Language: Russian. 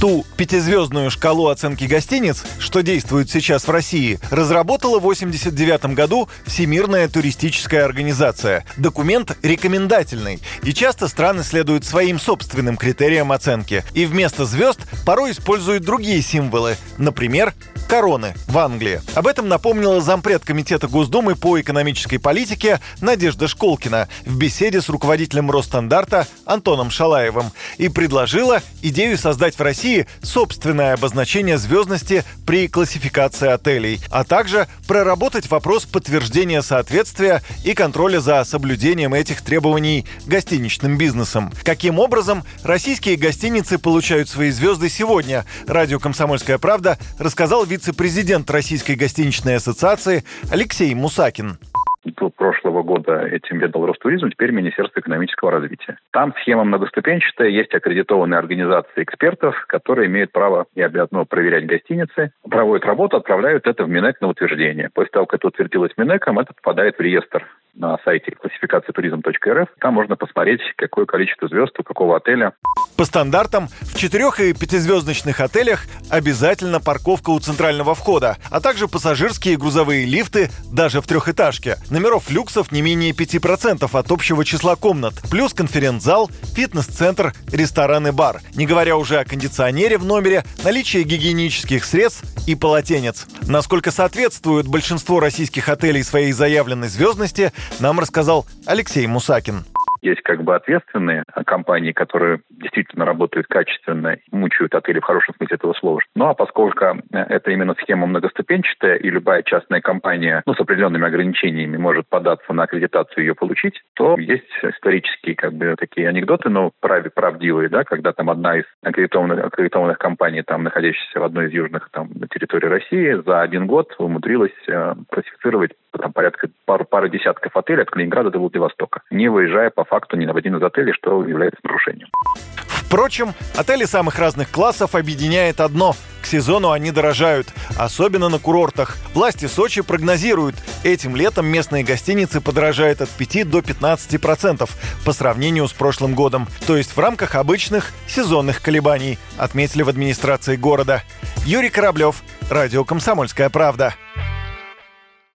Ту пятизвездную шкалу оценки гостиниц, что действует сейчас в России, разработала в 1989 году Всемирная туристическая организация. Документ рекомендательный, и часто страны следуют своим собственным критериям оценки. И вместо звезд порой используют другие символы, например, короны в Англии. Об этом напомнила зампред Комитета Госдумы по экономической политике Надежда Школкина в беседе с руководителем Росстандарта Антоном Шалаевым и предложила идею создать в России собственное обозначение звездности при классификации отелей, а также проработать вопрос подтверждения соответствия и контроля за соблюдением этих требований гостиничным бизнесом. Каким образом российские гостиницы получают свои звезды сегодня? Радио «Комсомольская правда» рассказал вице вице-президент Российской гостиничной ассоциации Алексей Мусакин до прошлого года этим ведал Ростуризм, теперь Министерство экономического развития. Там схема многоступенчатая, есть аккредитованные организации экспертов, которые имеют право и обязаны проверять гостиницы, проводят работу, отправляют это в Минэк на утверждение. После того, как это утвердилось Минэком, это попадает в реестр на сайте классификации туризм.рф. Там можно посмотреть, какое количество звезд у какого отеля. По стандартам в четырех и пятизвездочных отелях обязательно парковка у центрального входа, а также пассажирские и грузовые лифты даже в трехэтажке. Номеров люксов не менее 5% от общего числа комнат. Плюс конференц-зал, фитнес-центр, ресторан и бар. Не говоря уже о кондиционере в номере, наличии гигиенических средств и полотенец. Насколько соответствует большинство российских отелей своей заявленной звездности, нам рассказал Алексей Мусакин. Есть как бы ответственные компании, которые действительно работают качественно, мучают отели в хорошем смысле этого слова. Ну а поскольку это именно схема многоступенчатая, и любая частная компания ну, с определенными ограничениями может податься на аккредитацию и ее получить, то есть исторические как бы такие анекдоты, но праве правдивые, да, когда там одна из аккредитованных, аккредитованных компаний, там, находящихся в одной из южных там, на территории России, за один год умудрилась э, классифицировать там порядка пару, пары десятков отелей от Калининграда до Владивостока, не выезжая по факту ни на один из отелей, что является нарушением. Впрочем, отели самых разных классов объединяет одно – к сезону они дорожают, особенно на курортах. Власти Сочи прогнозируют, этим летом местные гостиницы подорожают от 5 до 15 процентов по сравнению с прошлым годом, то есть в рамках обычных сезонных колебаний, отметили в администрации города. Юрий Кораблев, Радио «Комсомольская правда».